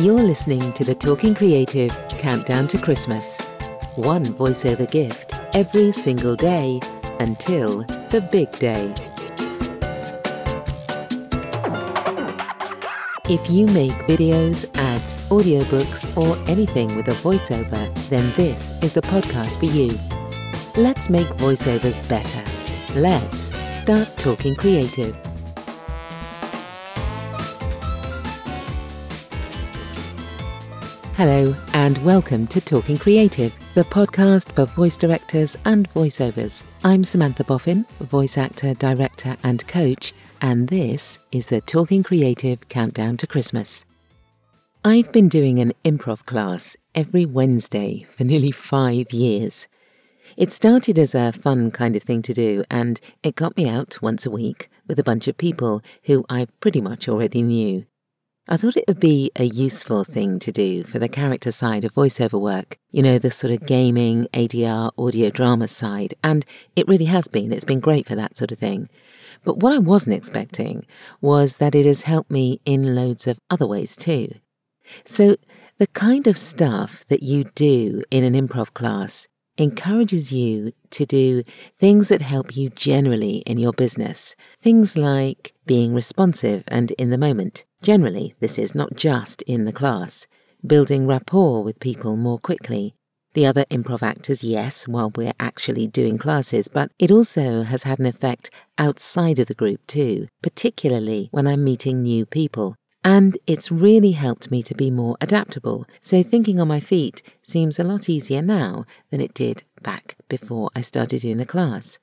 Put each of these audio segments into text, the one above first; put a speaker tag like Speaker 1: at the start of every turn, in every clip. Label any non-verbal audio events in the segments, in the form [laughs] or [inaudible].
Speaker 1: You're listening to the Talking Creative Countdown to Christmas. One voiceover gift every single day until the big day. If you make videos, ads, audiobooks, or anything with a voiceover, then this is the podcast for you. Let's make voiceovers better. Let's start talking creative. Hello, and welcome to Talking Creative, the podcast for voice directors and voiceovers. I'm Samantha Boffin, voice actor, director, and coach, and this is the Talking Creative Countdown to Christmas. I've been doing an improv class every Wednesday for nearly five years. It started as a fun kind of thing to do, and it got me out once a week with a bunch of people who I pretty much already knew. I thought it would be a useful thing to do for the character side of voiceover work, you know, the sort of gaming, ADR, audio drama side, and it really has been. It's been great for that sort of thing. But what I wasn't expecting was that it has helped me in loads of other ways too. So, the kind of stuff that you do in an improv class encourages you to do things that help you generally in your business. Things like being responsive and in the moment. Generally, this is not just in the class. Building rapport with people more quickly. The other improv actors, yes, while we're actually doing classes, but it also has had an effect outside of the group too, particularly when I'm meeting new people. And it's really helped me to be more adaptable, so thinking on my feet seems a lot easier now than it did back before I started doing the class.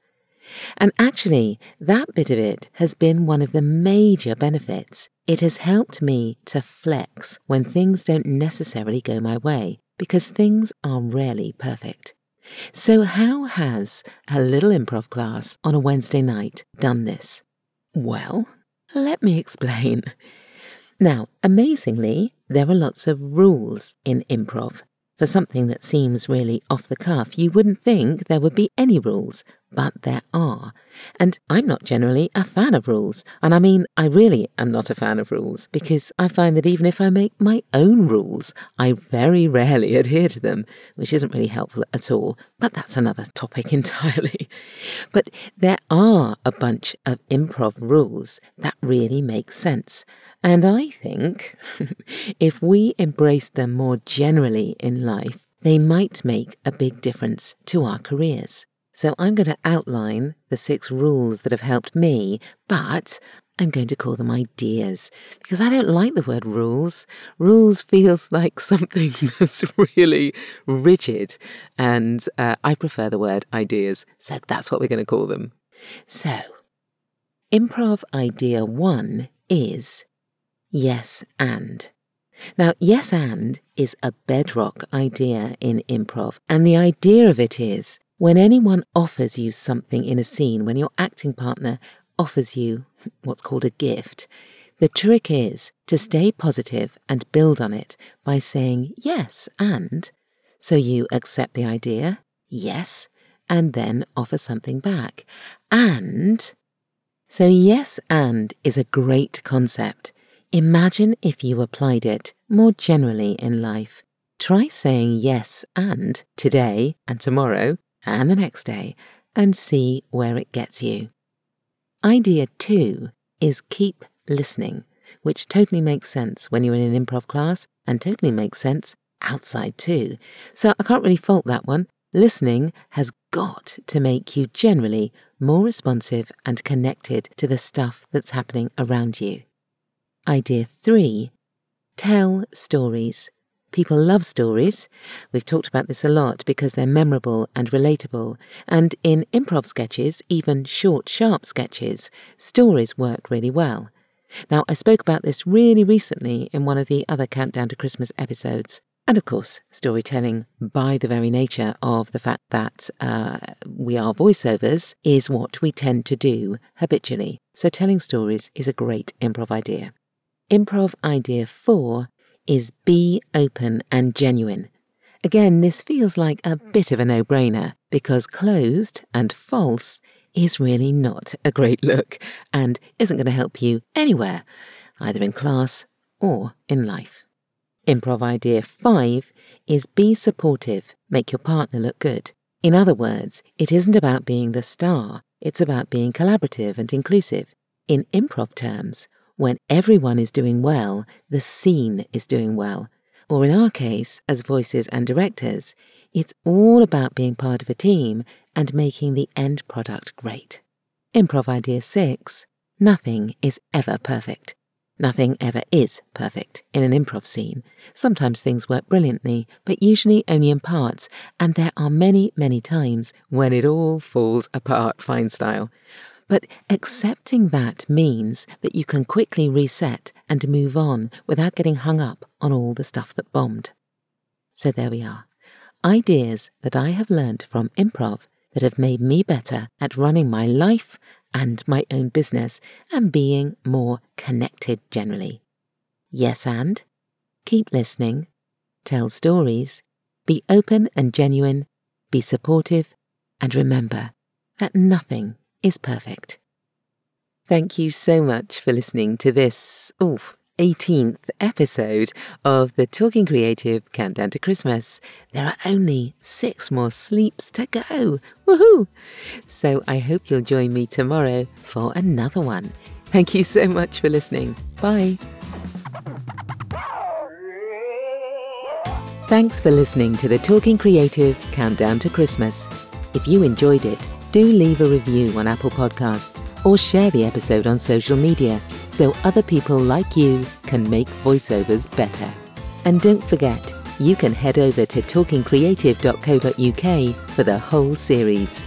Speaker 1: And actually, that bit of it has been one of the major benefits. It has helped me to flex when things don't necessarily go my way, because things are rarely perfect. So, how has a little improv class on a Wednesday night done this? Well, let me explain. Now, amazingly, there are lots of rules in improv. For something that seems really off the cuff, you wouldn't think there would be any rules, but there are. And I'm not generally a fan of rules. And I mean, I really am not a fan of rules because I find that even if I make my own rules, I very rarely [laughs] adhere to them, which isn't really helpful at all. But that's another topic [laughs] entirely. but there are a bunch of improv rules that really make sense. And I think [laughs] if we embrace them more generally in life, they might make a big difference to our careers. So I'm going to outline the six rules that have helped me, but I'm going to call them ideas because I don't like the word rules. Rules feels [laughs] like something [laughs] that's really rigid, and uh, I prefer the word ideas. So that's what we're going to call them. So, improv idea one is yes and. Now, yes and is a bedrock idea in improv, and the idea of it is when anyone offers you something in a scene, when your acting partner offers you what's called a gift, the trick is to stay positive and build on it by saying yes and. So you accept the idea, yes, and then offer something back. And. So, yes and is a great concept. Imagine if you applied it more generally in life. Try saying yes and today and tomorrow and the next day and see where it gets you. Idea two is keep listening, which totally makes sense when you're in an improv class and totally makes sense outside too. So I can't really fault that one. Listening has got to make you generally more responsive and connected to the stuff that's happening around you. Idea three tell stories. People love stories. We've talked about this a lot because they're memorable and relatable. And in improv sketches, even short, sharp sketches, stories work really well. Now, I spoke about this really recently in one of the other Countdown to Christmas episodes. And of course, storytelling, by the very nature of the fact that uh, we are voiceovers, is what we tend to do habitually. So, telling stories is a great improv idea. Improv idea four is be open and genuine. Again, this feels like a bit of a no brainer because closed and false is really not a great look and isn't going to help you anywhere, either in class or in life. Improv idea five is be supportive, make your partner look good. In other words, it isn't about being the star, it's about being collaborative and inclusive. In improv terms, when everyone is doing well, the scene is doing well. Or in our case, as voices and directors, it's all about being part of a team and making the end product great. Improv idea six nothing is ever perfect. Nothing ever is perfect in an improv scene. Sometimes things work brilliantly, but usually only in parts, and there are many, many times when it all falls apart fine style. But accepting that means that you can quickly reset and move on without getting hung up on all the stuff that bombed. So there we are. Ideas that I have learned from improv that have made me better at running my life and my own business and being more connected generally. Yes, and keep listening, tell stories, be open and genuine, be supportive, and remember that nothing is perfect. Thank you so much for listening to this, oof, 18th episode of the Talking Creative Countdown to Christmas. There are only six more sleeps to go. Woohoo! So I hope you'll join me tomorrow for another one. Thank you so much for listening. Bye. Thanks for listening to the Talking Creative Countdown to Christmas. If you enjoyed it, do leave a review on Apple Podcasts or share the episode on social media so other people like you can make voiceovers better. And don't forget, you can head over to talkingcreative.co.uk for the whole series.